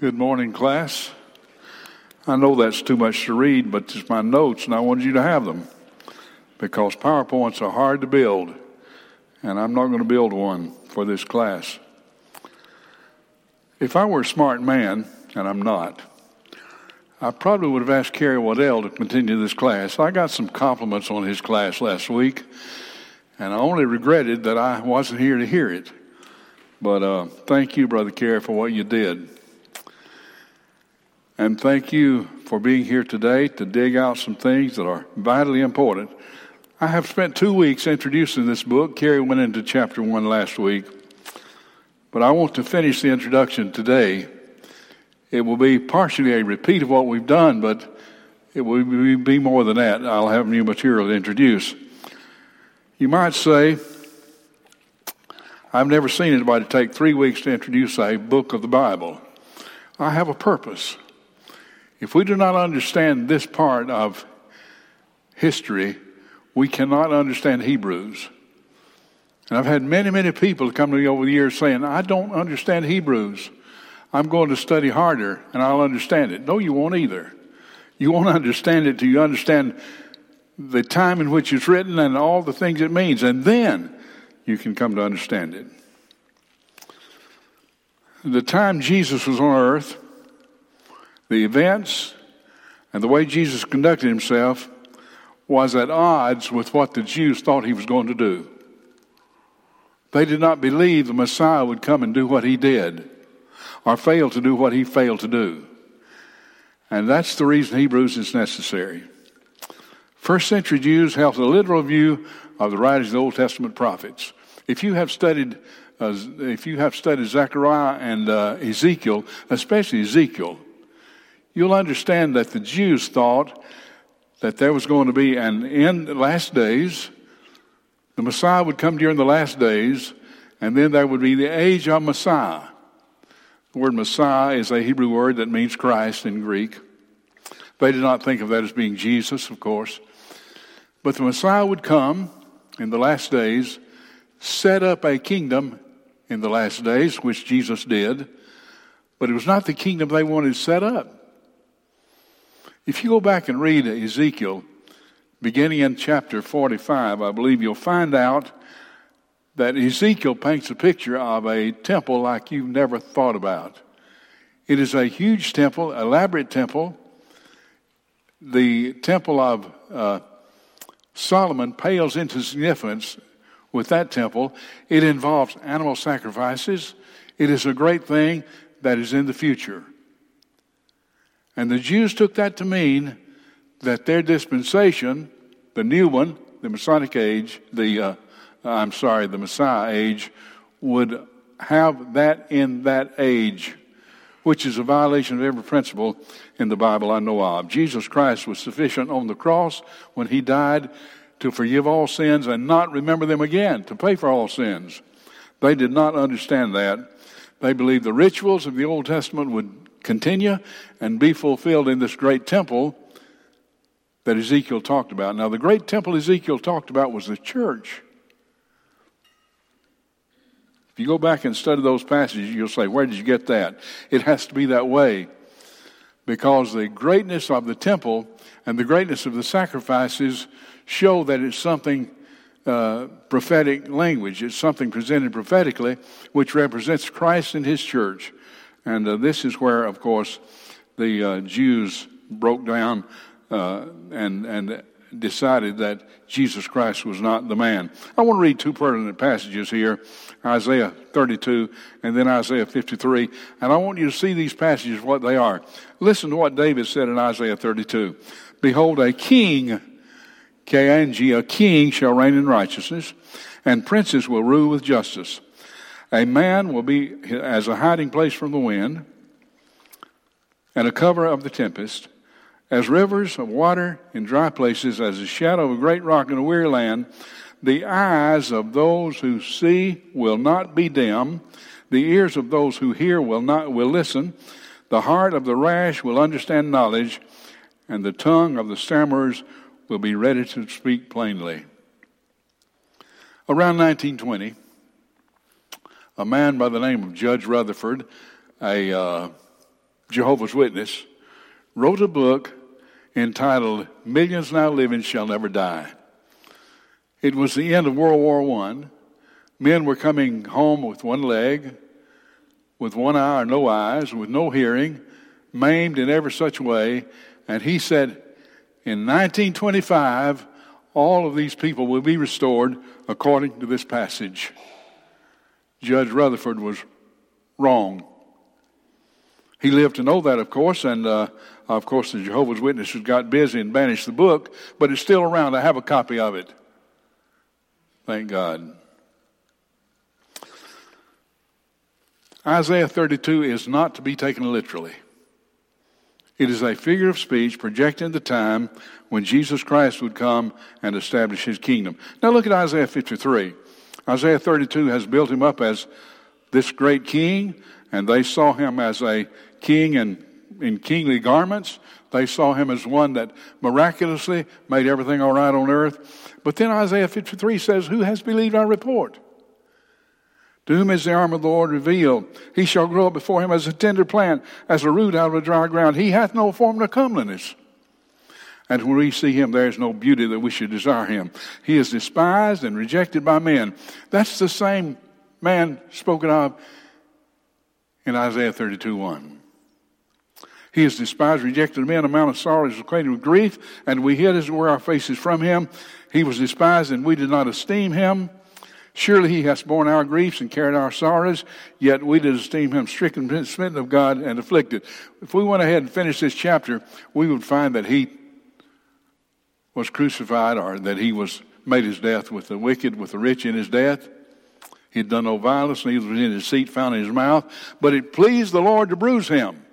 Good morning, class. I know that's too much to read, but it's my notes, and I wanted you to have them because PowerPoints are hard to build, and I'm not going to build one for this class. If I were a smart man, and I'm not, I probably would have asked Kerry Waddell to continue this class. I got some compliments on his class last week, and I only regretted that I wasn't here to hear it. But uh, thank you, Brother Kerry, for what you did. And thank you for being here today to dig out some things that are vitally important. I have spent two weeks introducing this book. Kerry went into chapter one last week. But I want to finish the introduction today. It will be partially a repeat of what we've done, but it will be more than that. I'll have new material to introduce. You might say, I've never seen anybody take three weeks to introduce a book of the Bible. I have a purpose. If we do not understand this part of history, we cannot understand Hebrews. And I've had many, many people come to me over the years saying, I don't understand Hebrews. I'm going to study harder and I'll understand it. No, you won't either. You won't understand it till you understand the time in which it's written and all the things it means. And then you can come to understand it. The time Jesus was on earth, the events and the way Jesus conducted himself was at odds with what the Jews thought he was going to do. They did not believe the Messiah would come and do what he did or fail to do what he failed to do. And that's the reason Hebrews is necessary. First century Jews held a literal view of the writings of the Old Testament prophets. If you have studied, uh, if you have studied Zechariah and uh, Ezekiel, especially Ezekiel, you'll understand that the Jews thought that there was going to be an end, last days. The Messiah would come during the last days, and then there would be the age of Messiah. The word Messiah is a Hebrew word that means Christ in Greek. They did not think of that as being Jesus, of course. But the Messiah would come in the last days, set up a kingdom in the last days, which Jesus did, but it was not the kingdom they wanted set up. If you go back and read Ezekiel, beginning in chapter 45, I believe you'll find out that Ezekiel paints a picture of a temple like you've never thought about. It is a huge temple, elaborate temple. The temple of uh, Solomon pales into significance with that temple. It involves animal sacrifices. It is a great thing that is in the future. And the Jews took that to mean that their dispensation, the new one, the Masonic age, the, uh, I'm sorry, the Messiah age, would have that in that age, which is a violation of every principle in the Bible I know of. Jesus Christ was sufficient on the cross when he died to forgive all sins and not remember them again, to pay for all sins. They did not understand that. They believed the rituals of the Old Testament would continue and be fulfilled in this great temple that Ezekiel talked about. Now, the great temple Ezekiel talked about was the church. If you go back and study those passages, you'll say, Where did you get that? It has to be that way because the greatness of the temple and the greatness of the sacrifices show that it's something uh, prophetic language. It's something presented prophetically, which represents Christ and His church. And uh, this is where, of course, the uh, Jews broke down uh, and, and decided that Jesus Christ was not the man. I want to read two pertinent passages here Isaiah 32 and then Isaiah 53. And I want you to see these passages, what they are. Listen to what David said in Isaiah 32 Behold, a king, K-I-N-G, a king shall reign in righteousness, and princes will rule with justice. A man will be as a hiding place from the wind. and a cover of the tempest, as rivers of water in dry places, as the shadow of a great rock in a weary land. The eyes of those who see will not be dim. The ears of those who hear will not will listen. The heart of the rash will understand knowledge, and the tongue of the stammerers will be ready to speak plainly. Around 1920, a man by the name of Judge Rutherford, a uh, Jehovah's Witness, wrote a book entitled Millions Now Living Shall Never Die. It was the end of World War I. Men were coming home with one leg, with one eye or no eyes, with no hearing, maimed in every such way. And he said, in 1925, all of these people will be restored according to this passage. Judge Rutherford was wrong. He lived to know that, of course, and uh, of course the Jehovah's Witnesses got busy and banished the book, but it's still around. I have a copy of it. Thank God. Isaiah 32 is not to be taken literally. It is a figure of speech projecting the time when Jesus Christ would come and establish his kingdom. Now look at Isaiah 53. Isaiah 32 has built him up as this great king, and they saw him as a king in, in kingly garments. They saw him as one that miraculously made everything all right on earth. But then Isaiah 53 says, Who has believed our report? To whom is the arm of the Lord revealed? He shall grow up before him as a tender plant, as a root out of a dry ground. He hath no form of comeliness. And when we see him, there is no beauty that we should desire him. He is despised and rejected by men. That's the same man spoken of in Isaiah 32 1. He is despised, rejected of men, man of sorrows, acquainted with grief, and we hid as it were our faces from him. He was despised, and we did not esteem him. Surely he has borne our griefs and carried our sorrows, yet we did esteem him stricken, smitten of God, and afflicted. If we went ahead and finished this chapter, we would find that he was crucified or that he was made his death with the wicked, with the rich in his death. He had done no violence, neither was in his seat found in his mouth, but it pleased the Lord to bruise him.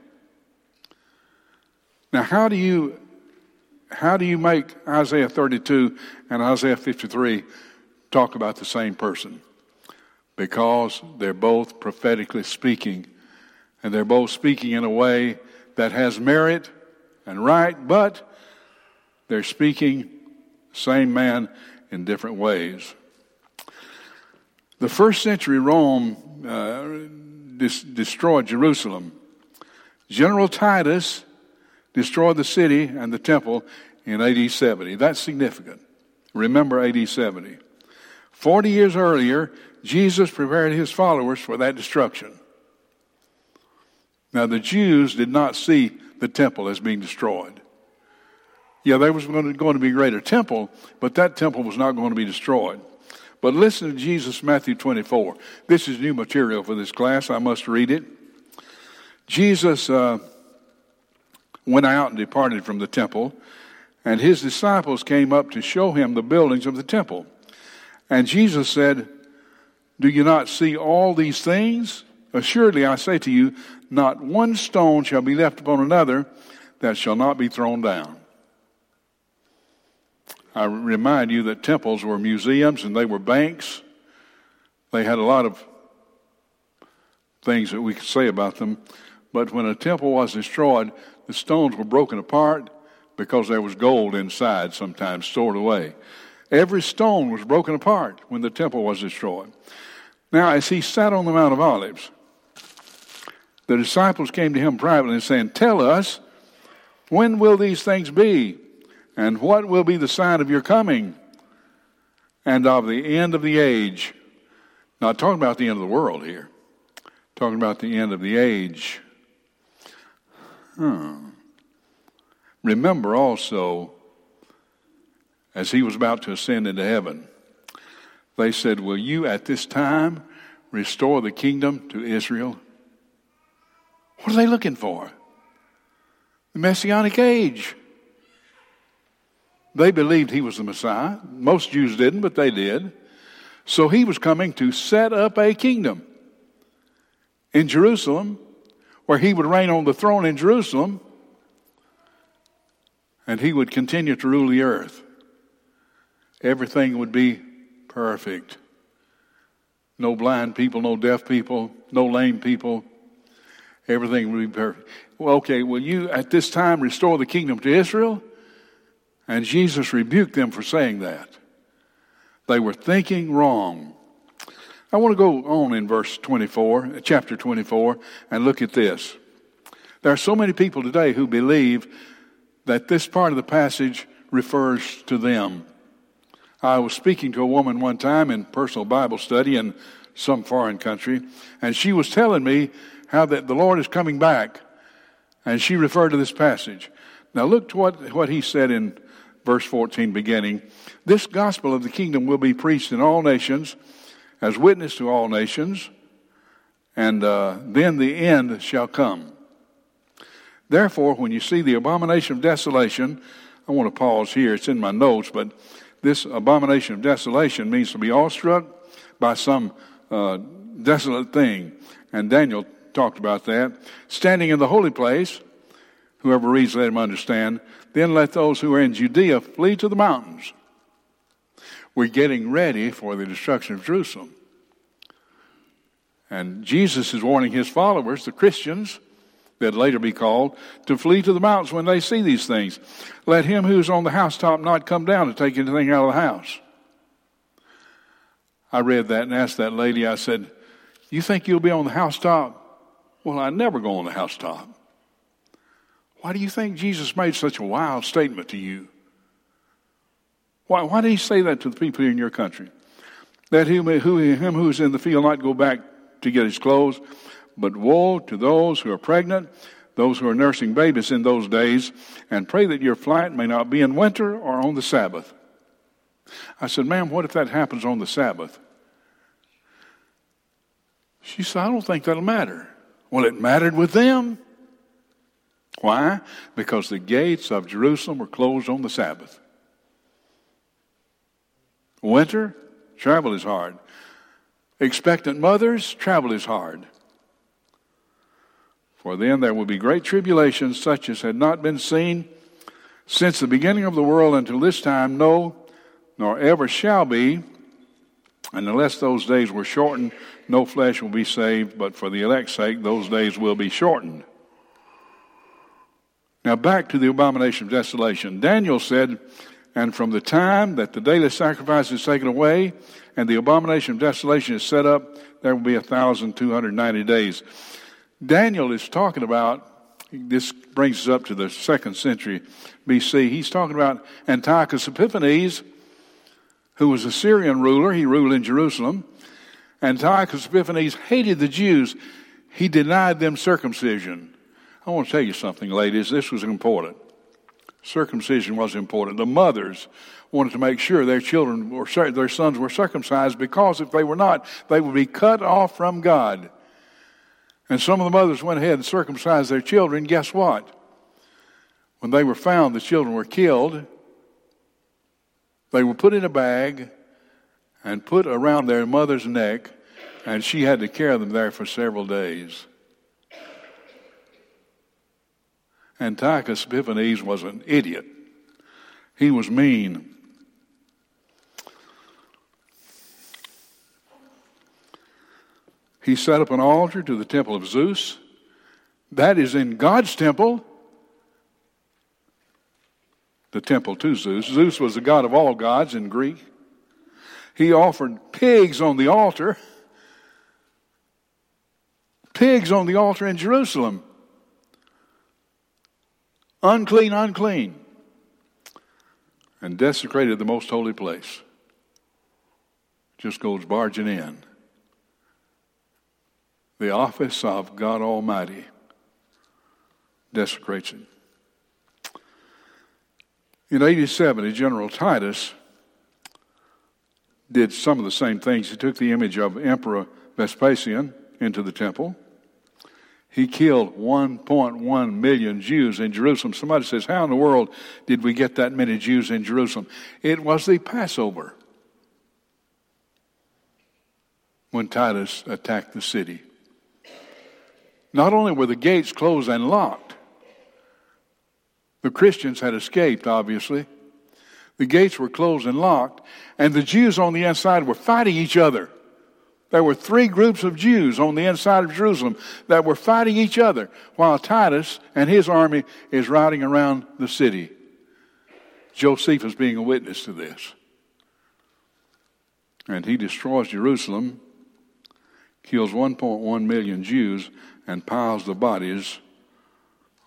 Now, how do you how do you make Isaiah 32 and Isaiah 53 talk about the same person? Because they're both prophetically speaking, and they're both speaking in a way that has merit and right, but they're speaking same man in different ways. The first century Rome uh, dis- destroyed Jerusalem. General Titus destroyed the city and the temple in AD 70. That's significant. Remember AD 70. Forty years earlier, Jesus prepared his followers for that destruction. Now, the Jews did not see the temple as being destroyed. Yeah, there was going to, going to be a greater temple, but that temple was not going to be destroyed. But listen to Jesus, Matthew 24. This is new material for this class. I must read it. Jesus uh, went out and departed from the temple, and his disciples came up to show him the buildings of the temple. And Jesus said, Do you not see all these things? Assuredly, I say to you, not one stone shall be left upon another that shall not be thrown down. I remind you that temples were museums and they were banks. They had a lot of things that we could say about them. But when a temple was destroyed, the stones were broken apart because there was gold inside, sometimes stored away. Every stone was broken apart when the temple was destroyed. Now, as he sat on the Mount of Olives, the disciples came to him privately and saying, Tell us, when will these things be? And what will be the sign of your coming and of the end of the age? Not talking about the end of the world here, talking about the end of the age. Remember also, as he was about to ascend into heaven, they said, Will you at this time restore the kingdom to Israel? What are they looking for? The Messianic age. They believed he was the Messiah. Most Jews didn't, but they did. So he was coming to set up a kingdom in Jerusalem where he would reign on the throne in Jerusalem and he would continue to rule the earth. Everything would be perfect. No blind people, no deaf people, no lame people. Everything would be perfect. Well, okay, will you at this time restore the kingdom to Israel? And Jesus rebuked them for saying that. They were thinking wrong. I want to go on in verse 24, uh, chapter 24, and look at this. There are so many people today who believe that this part of the passage refers to them. I was speaking to a woman one time in personal Bible study in some foreign country, and she was telling me how that the Lord is coming back, and she referred to this passage. Now look to what, what he said in verse 14 beginning. This gospel of the kingdom will be preached in all nations as witness to all nations, and uh, then the end shall come. Therefore, when you see the abomination of desolation, I want to pause here, it's in my notes, but this abomination of desolation means to be awestruck by some uh, desolate thing. And Daniel talked about that. Standing in the holy place, whoever reads, let him understand. Then let those who are in Judea flee to the mountains. We're getting ready for the destruction of Jerusalem. And Jesus is warning his followers, the Christians, that later be called, to flee to the mountains when they see these things. Let him who's on the housetop not come down to take anything out of the house. I read that and asked that lady, I said, You think you'll be on the housetop? Well, I never go on the housetop. Why do you think Jesus made such a wild statement to you? Why, why did he say that to the people in your country? That him, who, him who's in the field not go back to get his clothes, but woe to those who are pregnant, those who are nursing babies in those days, and pray that your flight may not be in winter or on the Sabbath. I said, Ma'am, what if that happens on the Sabbath? She said, I don't think that'll matter. Well, it mattered with them. Why? Because the gates of Jerusalem were closed on the Sabbath. Winter, travel is hard. Expectant mothers, travel is hard. For then there will be great tribulation, such as had not been seen since the beginning of the world until this time, no, nor ever shall be. And unless those days were shortened, no flesh will be saved, but for the elect's sake, those days will be shortened. Now, back to the abomination of desolation. Daniel said, And from the time that the daily sacrifice is taken away and the abomination of desolation is set up, there will be a 1,290 days. Daniel is talking about, this brings us up to the second century BC. He's talking about Antiochus Epiphanes, who was a Syrian ruler. He ruled in Jerusalem. Antiochus Epiphanes hated the Jews. He denied them circumcision. I want to tell you something, ladies. This was important. Circumcision was important. The mothers wanted to make sure their children or their sons were circumcised because if they were not, they would be cut off from God. And some of the mothers went ahead and circumcised their children. Guess what? When they were found, the children were killed. They were put in a bag and put around their mother's neck, and she had to carry them there for several days. Antiochus Epiphanes was an idiot. He was mean. He set up an altar to the temple of Zeus. That is in God's temple. The temple to Zeus. Zeus was the god of all gods in Greek. He offered pigs on the altar. Pigs on the altar in Jerusalem. Unclean, unclean. And desecrated the most holy place. Just goes barging in the office of God Almighty desecrates it. In 87, General Titus did some of the same things. He took the image of Emperor Vespasian into the temple. He killed 1.1 million Jews in Jerusalem. Somebody says, How in the world did we get that many Jews in Jerusalem? It was the Passover when Titus attacked the city. Not only were the gates closed and locked, the Christians had escaped, obviously. The gates were closed and locked, and the Jews on the inside were fighting each other. There were three groups of Jews on the inside of Jerusalem that were fighting each other while Titus and his army is riding around the city. Josephus being a witness to this. And he destroys Jerusalem, kills 1.1 million Jews, and piles the bodies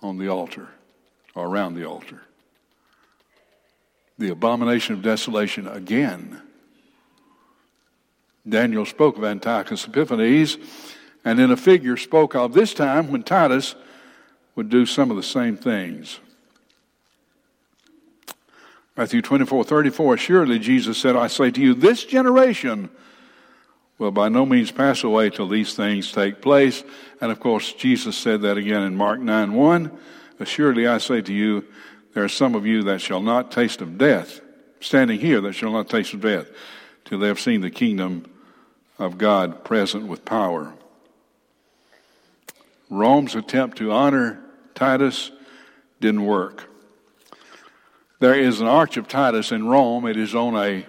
on the altar or around the altar. The abomination of desolation again Daniel spoke of Antiochus Epiphanes, and in a figure spoke of this time when Titus would do some of the same things. Matthew 24, 34, surely Jesus said, I say to you, this generation will by no means pass away till these things take place. And of course, Jesus said that again in Mark 9, 1. Assuredly I say to you, there are some of you that shall not taste of death, standing here that shall not taste of death till they have seen the kingdom of God present with power. Rome's attempt to honor Titus didn't work. There is an Arch of Titus in Rome. It is on a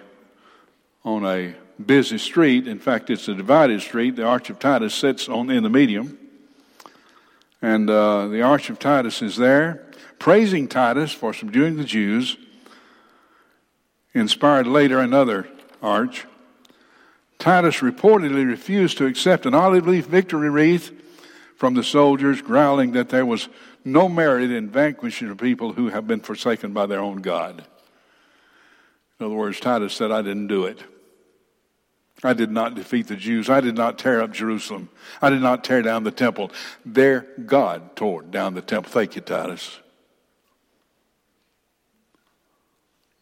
on a busy street. In fact, it's a divided street. The Arch of Titus sits on in the medium, and uh, the Arch of Titus is there, praising Titus for subduing the Jews. Inspired later another arch. Titus reportedly refused to accept an olive leaf victory wreath from the soldiers, growling that there was no merit in vanquishing a people who have been forsaken by their own God. In other words, Titus said, I didn't do it. I did not defeat the Jews. I did not tear up Jerusalem. I did not tear down the temple. Their God tore down the temple. Thank you, Titus.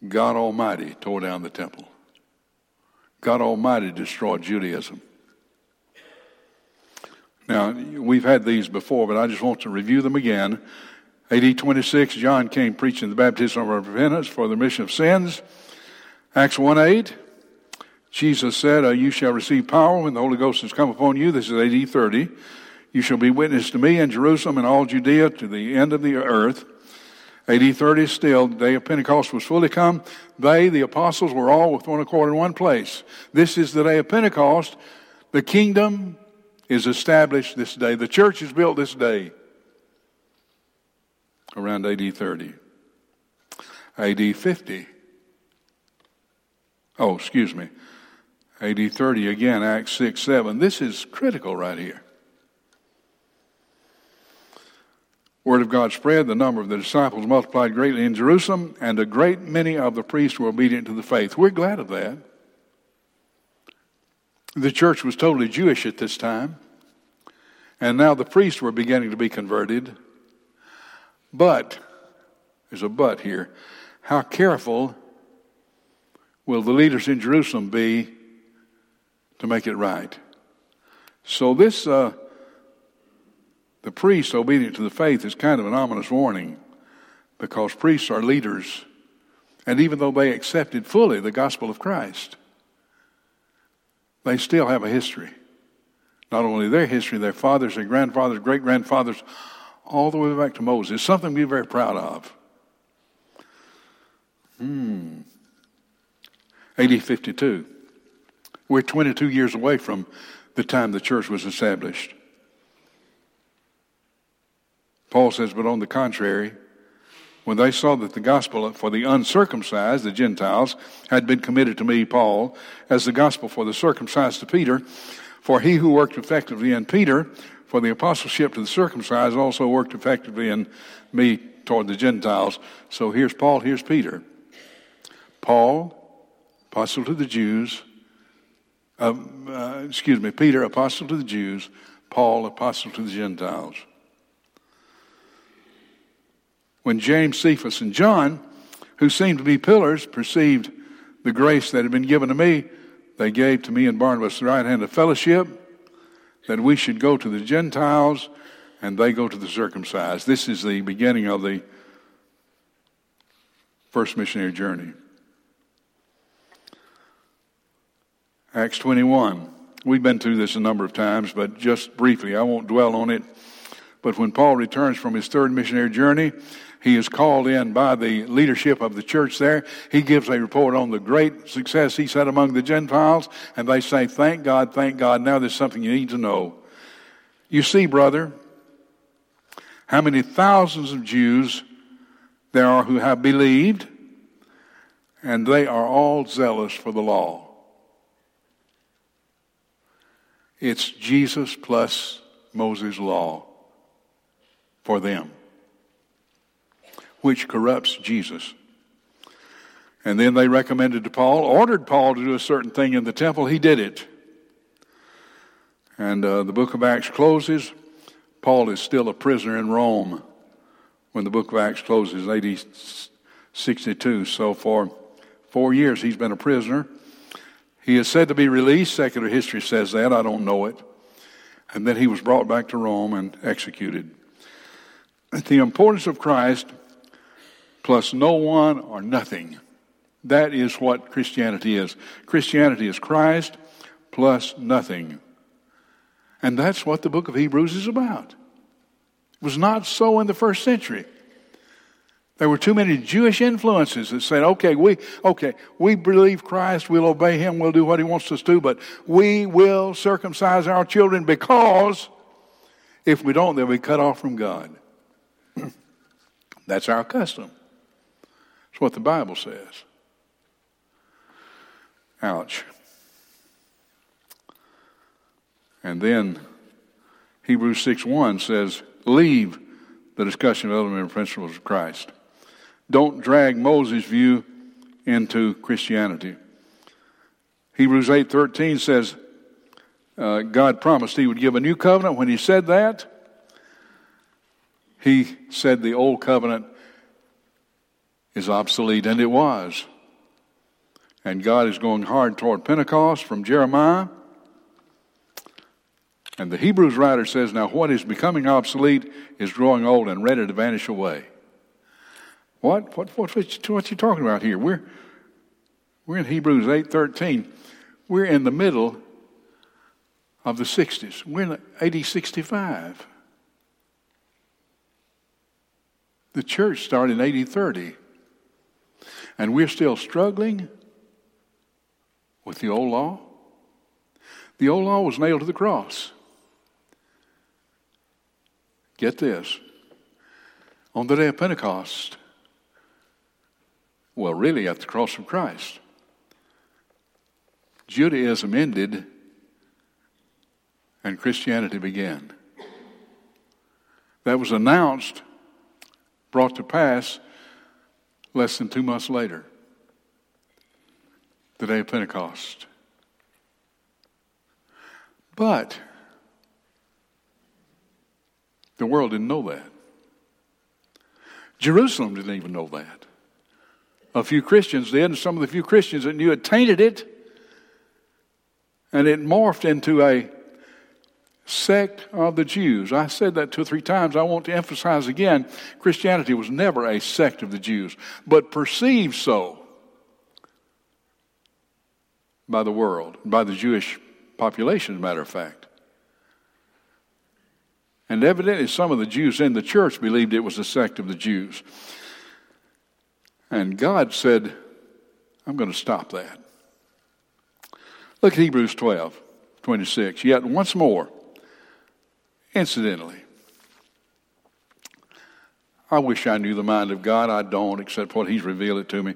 God Almighty tore down the temple. God Almighty destroyed Judaism. Now, we've had these before, but I just want to review them again. AD 26, John came preaching the baptism of repentance for the remission of sins. Acts 1 8, Jesus said, uh, You shall receive power when the Holy Ghost has come upon you. This is AD 30. You shall be witness to me in Jerusalem and all Judea to the end of the earth. AD 30 still, the day of Pentecost was fully come. They, the apostles, were all with one accord in one place. This is the day of Pentecost. The kingdom is established this day. The church is built this day. Around AD 30. AD 50. Oh, excuse me. AD 30 again, Acts 6 7. This is critical right here. Word of God spread, the number of the disciples multiplied greatly in Jerusalem, and a great many of the priests were obedient to the faith. We're glad of that. The church was totally Jewish at this time, and now the priests were beginning to be converted. But, there's a but here, how careful will the leaders in Jerusalem be to make it right? So, this. Uh, the priest obedient to the faith is kind of an ominous warning because priests are leaders. And even though they accepted fully the gospel of Christ, they still have a history. Not only their history, their fathers, their grandfathers, great grandfathers, all the way back to Moses. Something to be very proud of. Hmm. AD 52. We're 22 years away from the time the church was established. Paul says, but on the contrary, when they saw that the gospel for the uncircumcised, the Gentiles, had been committed to me, Paul, as the gospel for the circumcised to Peter, for he who worked effectively in Peter for the apostleship to the circumcised also worked effectively in me toward the Gentiles. So here's Paul, here's Peter. Paul, apostle to the Jews, uh, uh, excuse me, Peter, apostle to the Jews, Paul, apostle to the Gentiles when James, Cephas, and John, who seemed to be pillars, perceived the grace that had been given to me, they gave to me and Barnabas the right hand of fellowship, that we should go to the Gentiles and they go to the circumcised. This is the beginning of the first missionary journey. Acts 21. We've been through this a number of times, but just briefly, I won't dwell on it. But when Paul returns from his third missionary journey, he is called in by the leadership of the church there. He gives a report on the great success he's had among the Gentiles, and they say, Thank God, thank God. Now there's something you need to know. You see, brother, how many thousands of Jews there are who have believed, and they are all zealous for the law. It's Jesus plus Moses' law for them which corrupts Jesus. And then they recommended to Paul, ordered Paul to do a certain thing in the temple. He did it. And uh, the book of Acts closes. Paul is still a prisoner in Rome when the book of Acts closes, AD 62. So for four years he's been a prisoner. He is said to be released. Secular history says that. I don't know it. And then he was brought back to Rome and executed. The importance of Christ plus no one or nothing. That is what Christianity is. Christianity is Christ plus nothing. And that's what the book of Hebrews is about. It was not so in the first century. There were too many Jewish influences that said, okay, we, okay, we believe Christ, we'll obey him, we'll do what he wants us to but we will circumcise our children because if we don't, they'll be cut off from God. That's our custom. It's what the Bible says. Ouch. And then Hebrews 6 1 says, Leave the discussion of elementary principles of Christ. Don't drag Moses' view into Christianity. Hebrews 8:13 says uh, God promised he would give a new covenant. When he said that, he said the old covenant is obsolete, and it was. And God is going hard toward Pentecost from Jeremiah. And the Hebrews writer says, Now what is becoming obsolete is growing old and ready to vanish away. What? What, what, what, what you talking about here? We're, we're in Hebrews 8.13. We're in the middle of the 60s. We're in AD 65. The church started in AD 30. And we're still struggling with the old law. The old law was nailed to the cross. Get this. On the day of Pentecost, well, really at the cross of Christ, Judaism ended and Christianity began. That was announced, brought to pass less than two months later, the day of Pentecost. But the world didn't know that. Jerusalem didn't even know that. A few Christians did, and some of the few Christians that knew it tainted it, and it morphed into a sect of the Jews. I said that two or three times. I want to emphasize again Christianity was never a sect of the Jews, but perceived so by the world, by the Jewish population, as a matter of fact. And evidently, some of the Jews in the church believed it was a sect of the Jews. And God said, I'm going to stop that. Look at Hebrews 12, 26. Yet once more, Incidentally, I wish I knew the mind of God. I don't, except what He's revealed it to me.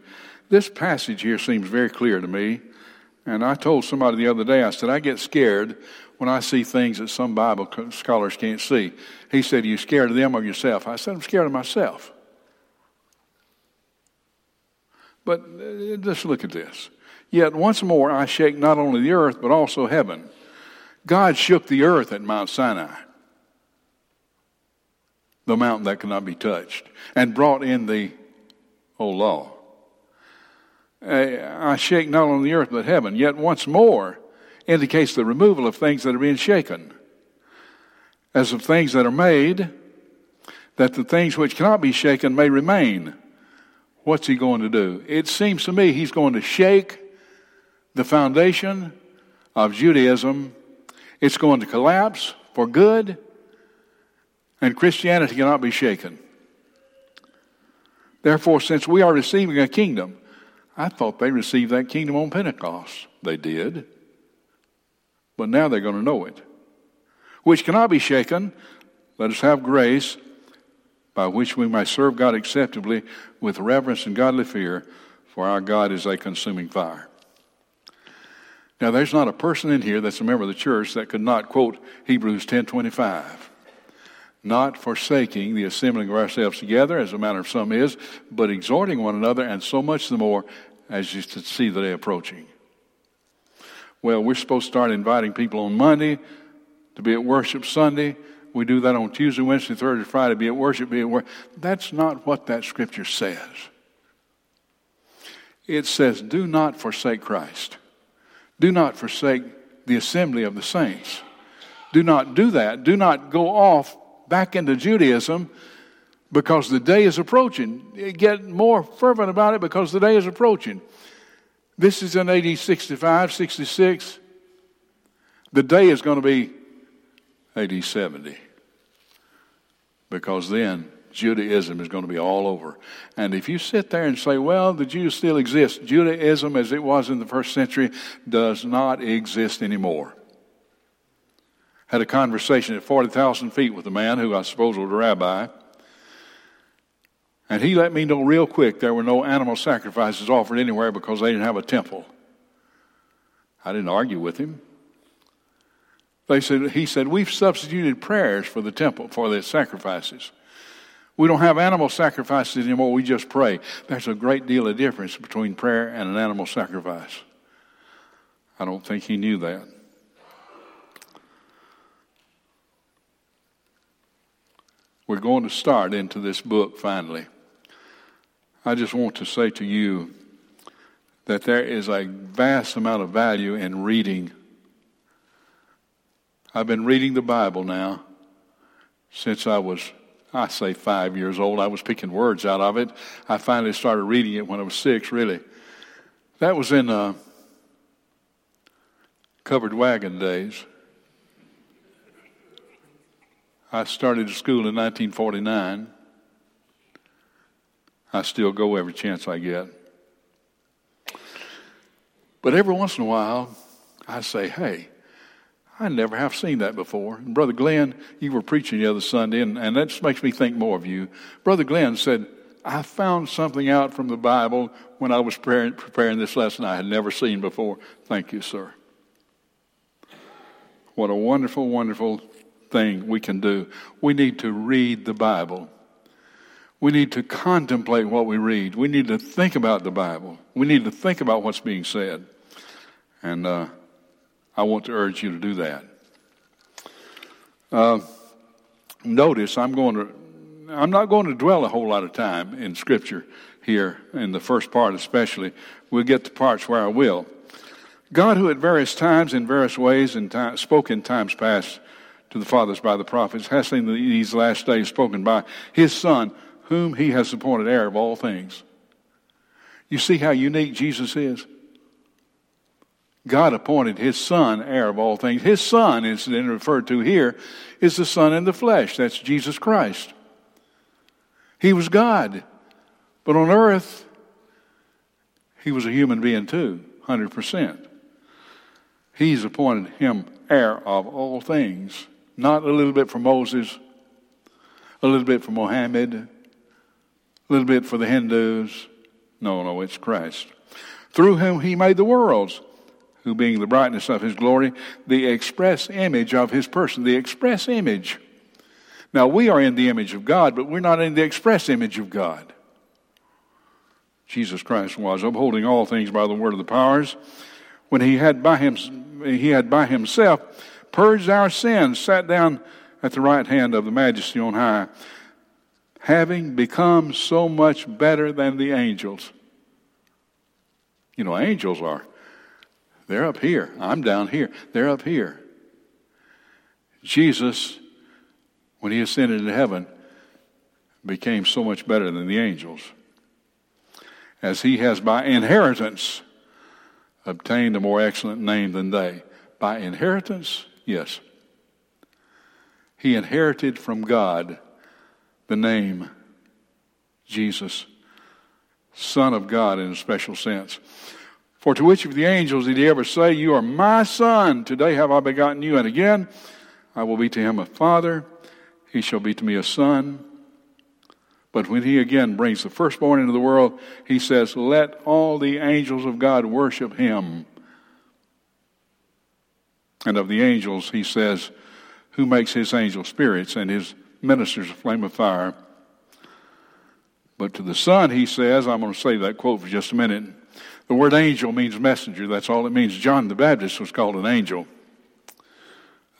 This passage here seems very clear to me. And I told somebody the other day, I said, I get scared when I see things that some Bible scholars can't see. He said, Are you scared of them or yourself? I said, I'm scared of myself. But uh, just look at this. Yet once more I shake not only the earth, but also heaven. God shook the earth at Mount Sinai the mountain that cannot be touched, and brought in the old law. Eh, I shake not only the earth but heaven, yet once more indicates the removal of things that are being shaken, as of things that are made, that the things which cannot be shaken may remain. What's he going to do? It seems to me he's going to shake the foundation of Judaism. It's going to collapse for good And Christianity cannot be shaken. Therefore, since we are receiving a kingdom, I thought they received that kingdom on Pentecost. They did. But now they're going to know it. Which cannot be shaken. Let us have grace by which we may serve God acceptably with reverence and godly fear, for our God is a consuming fire. Now, there's not a person in here that's a member of the church that could not quote Hebrews 10:25. Not forsaking the assembling of ourselves together, as a matter of some is, but exhorting one another, and so much the more as you see the day approaching. Well, we're supposed to start inviting people on Monday to be at worship Sunday. We do that on Tuesday, Wednesday, Thursday, Friday, be at worship, be at work. That's not what that scripture says. It says, do not forsake Christ. Do not forsake the assembly of the saints. Do not do that. Do not go off back into Judaism because the day is approaching. Get more fervent about it because the day is approaching. This is in AD 65, 66. The day is going to be AD 70 because then Judaism is going to be all over. And if you sit there and say, well, the Jews still exist, Judaism as it was in the first century does not exist anymore. Had a conversation at 40,000 feet with a man who I suppose was a rabbi. And he let me know real quick there were no animal sacrifices offered anywhere because they didn't have a temple. I didn't argue with him. They said, he said, We've substituted prayers for the temple, for the sacrifices. We don't have animal sacrifices anymore, we just pray. There's a great deal of difference between prayer and an animal sacrifice. I don't think he knew that. We're going to start into this book finally. I just want to say to you that there is a vast amount of value in reading. I've been reading the Bible now since I was, I say, five years old. I was picking words out of it. I finally started reading it when I was six, really. That was in uh, covered wagon days. I started school in 1949. I still go every chance I get. But every once in a while, I say, hey, I never have seen that before. And Brother Glenn, you were preaching the other Sunday, and, and that just makes me think more of you. Brother Glenn said, I found something out from the Bible when I was preparing, preparing this lesson I had never seen before. Thank you, sir. What a wonderful, wonderful thing we can do. We need to read the Bible. We need to contemplate what we read. We need to think about the Bible. We need to think about what's being said. And uh, I want to urge you to do that. Uh, notice I'm going to I'm not going to dwell a whole lot of time in Scripture here in the first part, especially. We'll get to parts where I will. God, who at various times, in various ways, and time, spoke in times past to the fathers by the prophets, has seen these last days spoken by his Son, whom he has appointed heir of all things. You see how unique Jesus is? God appointed his Son heir of all things. His Son is then referred to here is the Son in the flesh. That's Jesus Christ. He was God. But on earth, he was a human being too, 100%. He's appointed him heir of all things. Not a little bit for Moses, a little bit for Mohammed, a little bit for the Hindus. No, no, it's Christ. Through whom he made the worlds, who being the brightness of his glory, the express image of his person, the express image. Now, we are in the image of God, but we're not in the express image of God. Jesus Christ was, upholding all things by the word of the powers, when he had by, him, he had by himself purged our sins, sat down at the right hand of the majesty on high, having become so much better than the angels. You know, angels are. They're up here. I'm down here. They're up here. Jesus, when he ascended into heaven, became so much better than the angels. As he has by inheritance obtained a more excellent name than they. By inheritance, Yes. he inherited from God the name Jesus, Son of God in a special sense. For to which of the angels did he ever say, You are my son, today have I begotten you, and again I will be to him a father, he shall be to me a son. But when he again brings the firstborn into the world, he says, Let all the angels of God worship him. And of the angels, he says, Who makes his angels spirits and his ministers a flame of fire. But to the Son, he says, I'm going to say that quote for just a minute. The word angel means messenger. That's all it means. John the Baptist was called an angel.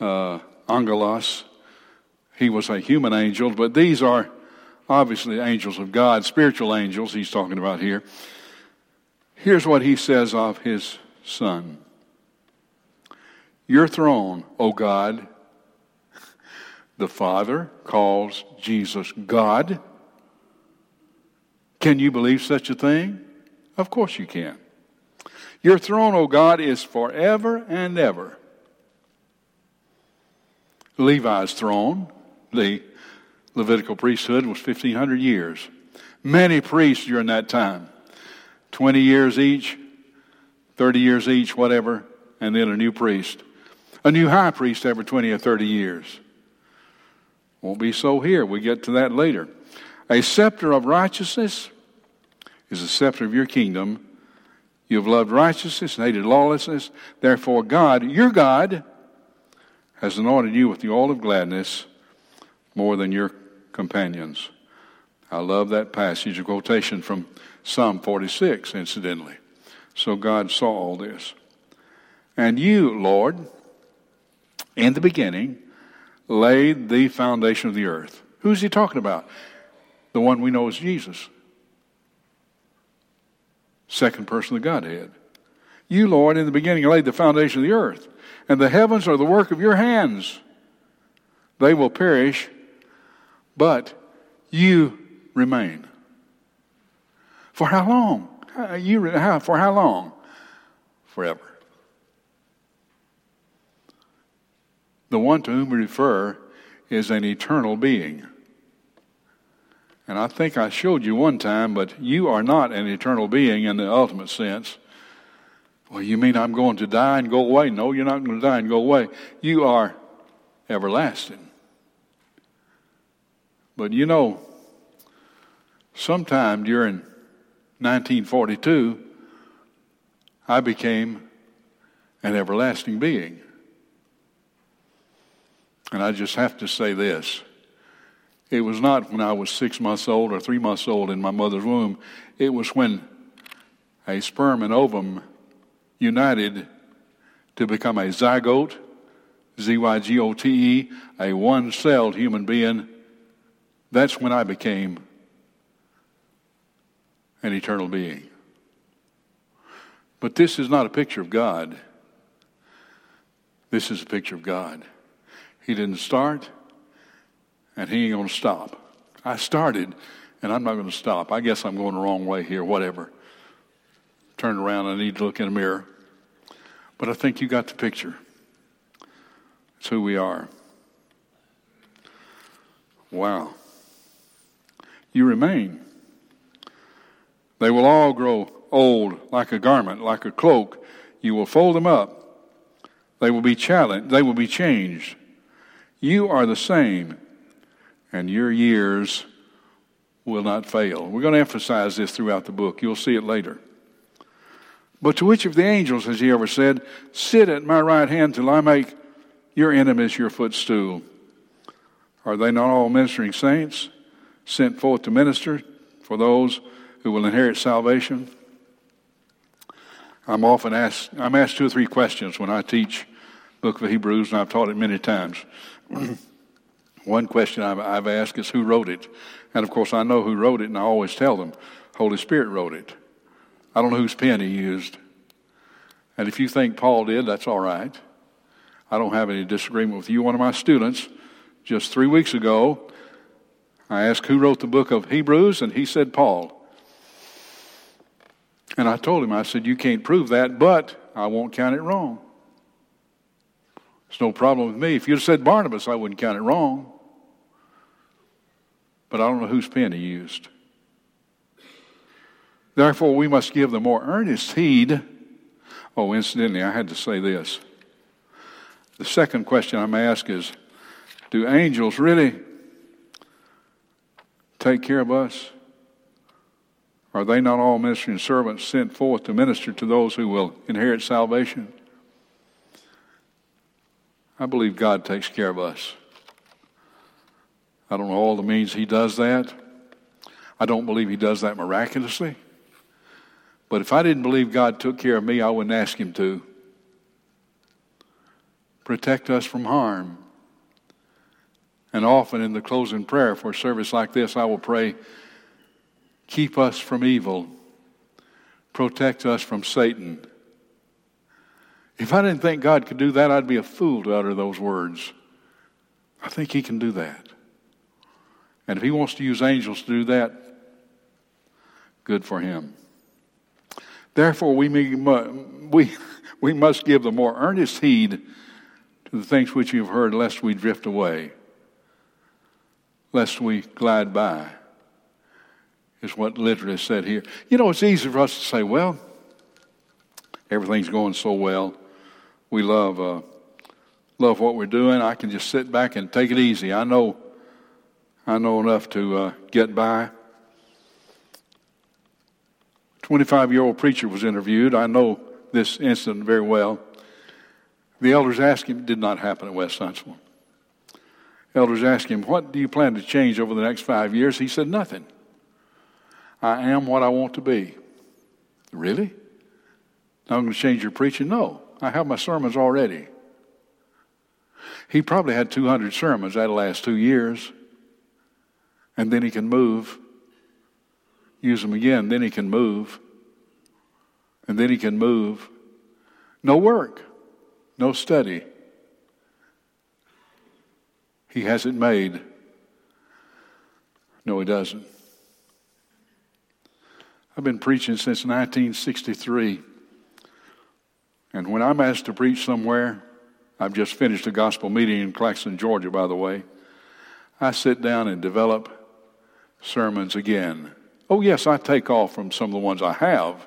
Uh, angelos, he was a human angel, but these are obviously angels of God, spiritual angels he's talking about here. Here's what he says of his Son Your throne, O God, the Father calls Jesus God. Can you believe such a thing? Of course you can. Your throne, O God, is forever and ever. Levi's throne, the Levitical priesthood, was 1,500 years. Many priests during that time 20 years each, 30 years each, whatever, and then a new priest. A new high priest every 20 or 30 years. Won't be so here. We get to that later. A scepter of righteousness is the scepter of your kingdom. You have loved righteousness and hated lawlessness. Therefore, God, your God, has anointed you with the oil of gladness more than your companions. I love that passage, a quotation from Psalm 46, incidentally. So God saw all this. And you, Lord, in the beginning, laid the foundation of the earth. Who's he talking about? The one we know as Jesus. Second person of the Godhead. You, Lord, in the beginning laid the foundation of the earth, and the heavens are the work of your hands. They will perish, but you remain. For how long? You, for how long? Forever. The one to whom we refer is an eternal being. And I think I showed you one time, but you are not an eternal being in the ultimate sense. Well, you mean I'm going to die and go away? No, you're not going to die and go away. You are everlasting. But you know, sometime during 1942, I became an everlasting being. And I just have to say this. It was not when I was six months old or three months old in my mother's womb. It was when a sperm and ovum united to become a zygote, Z Y G O T E, a one celled human being. That's when I became an eternal being. But this is not a picture of God. This is a picture of God. He didn't start, and He ain't going to stop. I started, and I'm not going to stop. I guess I'm going the wrong way here, whatever. Turn around, I need to look in a mirror. But I think you got the picture. It's who we are. Wow. You remain. They will all grow old like a garment, like a cloak. You will fold them up. They will be challenged. They will be changed. You are the same, and your years will not fail. We're going to emphasize this throughout the book. You'll see it later. But to which of the angels has he ever said, Sit at my right hand till I make your enemies your footstool? Are they not all ministering saints sent forth to minister for those who will inherit salvation? I'm often asked, I'm asked two or three questions when I teach book of Hebrews, and I've taught it many times. One question I've, I've asked is who wrote it? And of course, I know who wrote it, and I always tell them Holy Spirit wrote it. I don't know whose pen he used. And if you think Paul did, that's all right. I don't have any disagreement with you. One of my students, just three weeks ago, I asked who wrote the book of Hebrews, and he said Paul. And I told him, I said, You can't prove that, but I won't count it wrong. It's no problem with me. If you'd said Barnabas, I wouldn't count it wrong. But I don't know whose pen he used. Therefore, we must give the more earnest heed. Oh, incidentally, I had to say this. The second question I'm asked is Do angels really take care of us? Are they not all ministering servants sent forth to minister to those who will inherit salvation? I believe God takes care of us. I don't know all the means He does that. I don't believe He does that miraculously. But if I didn't believe God took care of me, I wouldn't ask Him to. Protect us from harm. And often in the closing prayer for a service like this, I will pray, Keep us from evil, protect us from Satan. If I didn't think God could do that, I'd be a fool to utter those words. I think He can do that. And if He wants to use angels to do that, good for Him. Therefore, we, may, we, we must give the more earnest heed to the things which you've heard, lest we drift away, lest we glide by, is what literally said here. You know, it's easy for us to say, well, everything's going so well. We love, uh, love what we're doing. I can just sit back and take it easy. I know, I know enough to uh, get by. 25 year old preacher was interviewed. I know this incident very well. The elders asked him, did not happen at West Huntsville. Elders asked him, What do you plan to change over the next five years? He said, Nothing. I am what I want to be. Really? Now I'm going to change your preaching? No. I have my sermons already. He probably had 200 sermons that last two years. And then he can move use them again. Then he can move. And then he can move. No work, no study. He has it made. No, he doesn't. I've been preaching since 1963. And when I'm asked to preach somewhere, I've just finished a gospel meeting in Claxton, Georgia, by the way. I sit down and develop sermons again. Oh, yes, I take off from some of the ones I have,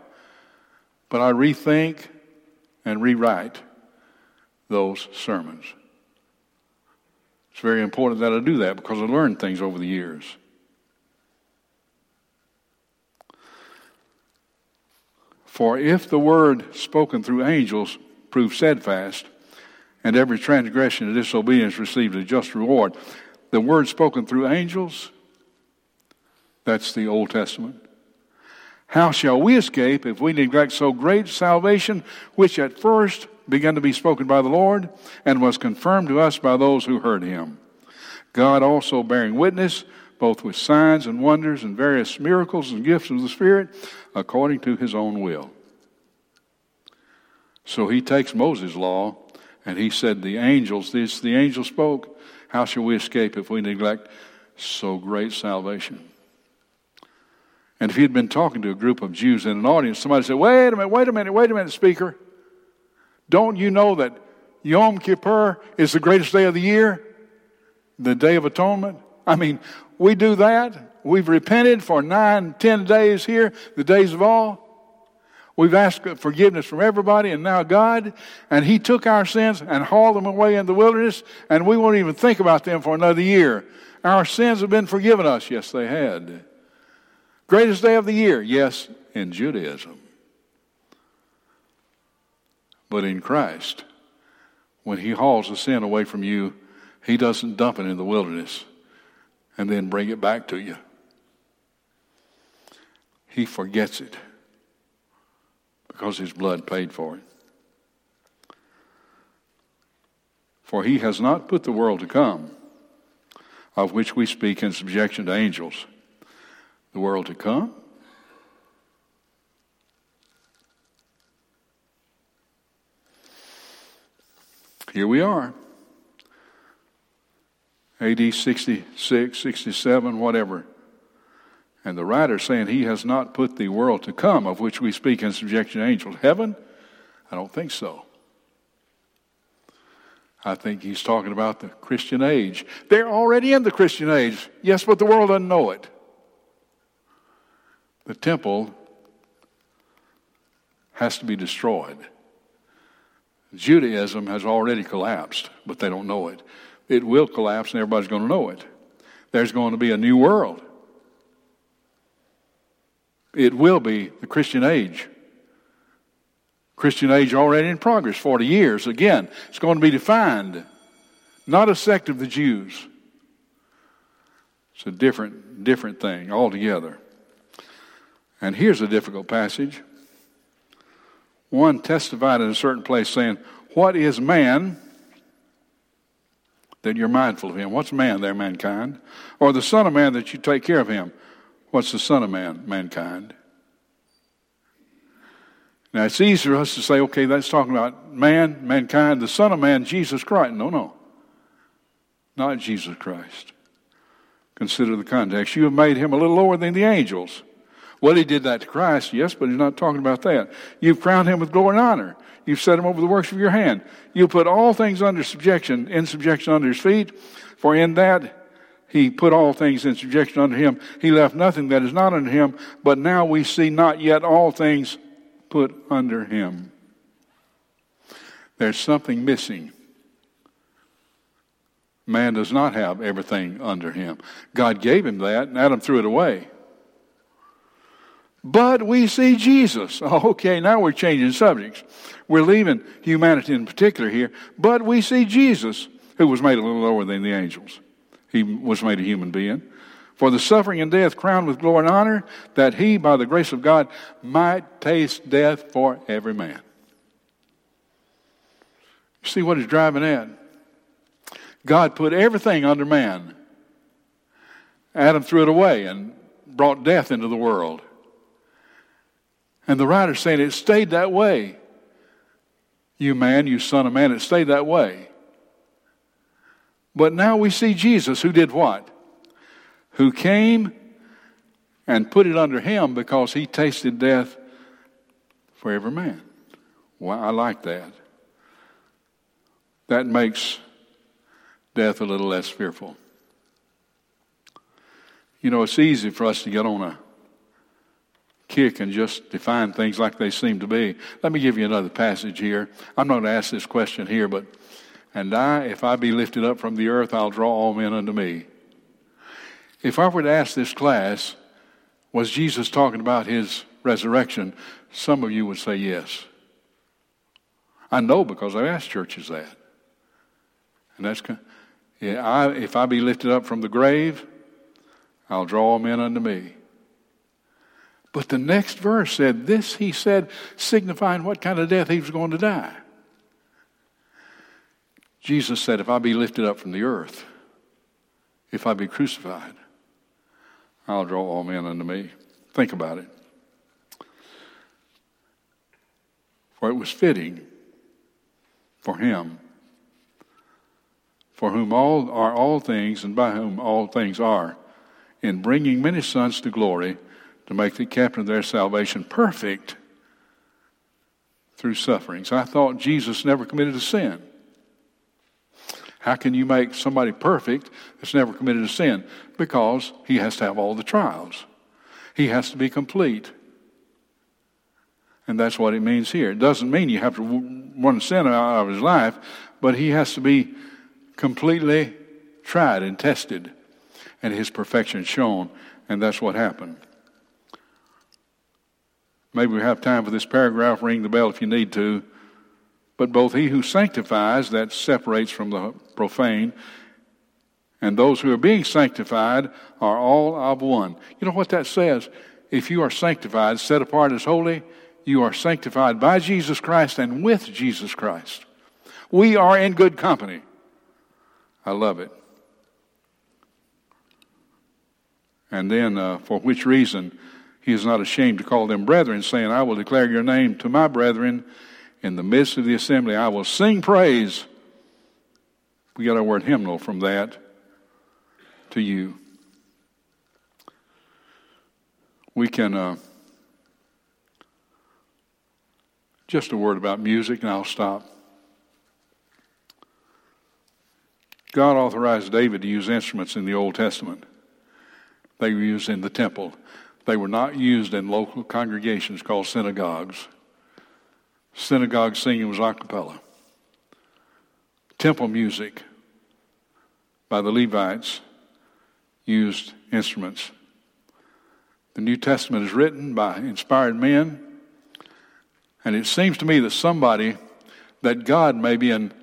but I rethink and rewrite those sermons. It's very important that I do that because I learned things over the years. For if the word spoken through angels proved steadfast, and every transgression and disobedience received a just reward, the word spoken through angels that's the Old Testament. How shall we escape if we neglect so great salvation, which at first began to be spoken by the Lord and was confirmed to us by those who heard him? God also bearing witness, both with signs and wonders and various miracles and gifts of the Spirit, according to his own will. So he takes Moses' law and he said, The angels, this the angel spoke, how shall we escape if we neglect so great salvation? And if he had been talking to a group of Jews in an audience, somebody said, Wait a minute, wait a minute, wait a minute, speaker. Don't you know that Yom Kippur is the greatest day of the year? The Day of Atonement? I mean, we do that. We've repented for nine, ten days here, the days of all. We've asked forgiveness from everybody and now God, and He took our sins and hauled them away in the wilderness, and we won't even think about them for another year. Our sins have been forgiven us. Yes, they had. Greatest day of the year, yes, in Judaism. But in Christ, when He hauls the sin away from you, He doesn't dump it in the wilderness and then bring it back to you. He forgets it because His blood paid for it. For He has not put the world to come, of which we speak in subjection to angels the world to come. Here we are. AD 66, 67, whatever. And the writer saying he has not put the world to come, of which we speak in subjection to angels. Heaven? I don't think so. I think he's talking about the Christian age. They're already in the Christian age. Yes, but the world doesn't know it. The temple has to be destroyed. Judaism has already collapsed, but they don't know it. It will collapse and everybody's going to know it. There's going to be a new world. It will be the Christian age. Christian age already in progress, 40 years. Again, it's going to be defined, not a sect of the Jews. It's a different, different thing altogether. And here's a difficult passage. One testified in a certain place saying, What is man that you're mindful of him? What's man there, mankind? Or the Son of Man that you take care of him? What's the Son of Man, mankind? Now, it's easy for us to say, okay, that's talking about man, mankind, the Son of Man, Jesus Christ. No, no. Not Jesus Christ. Consider the context. You have made him a little lower than the angels. Well, he did that to Christ, yes, but he's not talking about that. You've crowned him with glory and honor. You've set him over the works of your hand. You put all things under subjection, in subjection under his feet, for in that he put all things in subjection under him. He left nothing that is not under him, but now we see not yet all things put under him. There's something missing. Man does not have everything under him. God gave him that, and Adam threw it away. But we see Jesus. Oh, okay, now we're changing subjects. We're leaving humanity in particular here. But we see Jesus, who was made a little lower than the angels. He was made a human being. For the suffering and death crowned with glory and honor, that he, by the grace of God, might taste death for every man. You see what he's driving at? God put everything under man. Adam threw it away and brought death into the world. And the writer's saying it stayed that way. You man, you son of man, it stayed that way. But now we see Jesus who did what? Who came and put it under him because he tasted death for every man. Well, I like that. That makes death a little less fearful. You know, it's easy for us to get on a kick and just define things like they seem to be. Let me give you another passage here. I'm not going to ask this question here, but, and I, if I be lifted up from the earth, I'll draw all men unto me. If I were to ask this class, was Jesus talking about his resurrection? Some of you would say yes. I know because I've asked churches that. And that's, yeah, I, if I be lifted up from the grave, I'll draw men unto me. But the next verse said, This he said, signifying what kind of death he was going to die. Jesus said, If I be lifted up from the earth, if I be crucified, I'll draw all men unto me. Think about it. For it was fitting for him, for whom all are all things, and by whom all things are, in bringing many sons to glory to make the captain of their salvation perfect through sufferings. I thought Jesus never committed a sin. How can you make somebody perfect that's never committed a sin? Because he has to have all the trials. He has to be complete. And that's what it means here. It doesn't mean you have to run sin out of his life, but he has to be completely tried and tested and his perfection shown. And that's what happened. Maybe we have time for this paragraph. Ring the bell if you need to. But both he who sanctifies, that separates from the profane, and those who are being sanctified are all of one. You know what that says? If you are sanctified, set apart as holy, you are sanctified by Jesus Christ and with Jesus Christ. We are in good company. I love it. And then, uh, for which reason he is not ashamed to call them brethren, saying, I will declare your name to my brethren in the midst of the assembly. I will sing praise. We got our word hymnal from that to you. We can, uh, just a word about music, and I'll stop. God authorized David to use instruments in the Old Testament. They were used in the temple. They were not used in local congregations called synagogues. Synagogue singing was a cappella. Temple music by the Levites used instruments. The New Testament is written by inspired men, and it seems to me that somebody, that God maybe in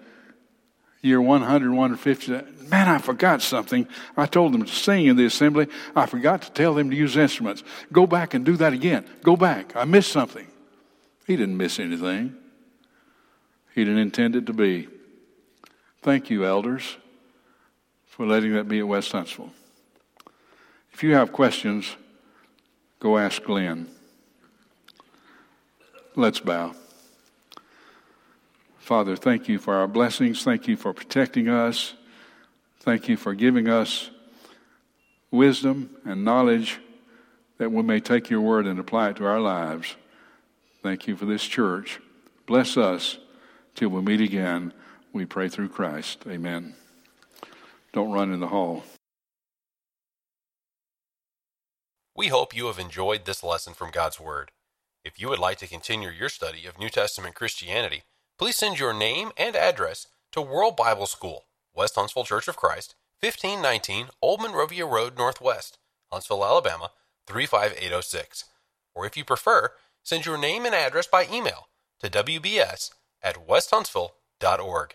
year 100, 150, man, I forgot something. I told them to sing in the assembly. I forgot to tell them to use instruments. Go back and do that again. Go back. I missed something. He didn't miss anything, he didn't intend it to be. Thank you, elders, for letting that be at West Huntsville. If you have questions, go ask Glenn. Let's bow. Father, thank you for our blessings. Thank you for protecting us. Thank you for giving us wisdom and knowledge that we may take your word and apply it to our lives. Thank you for this church. Bless us till we meet again. We pray through Christ. Amen. Don't run in the hall. We hope you have enjoyed this lesson from God's Word. If you would like to continue your study of New Testament Christianity, please send your name and address to World Bible School, West Huntsville Church of Christ, 1519 Old Monrovia Road Northwest, Huntsville, Alabama 35806. Or if you prefer, send your name and address by email to wbs at westhuntsville.org.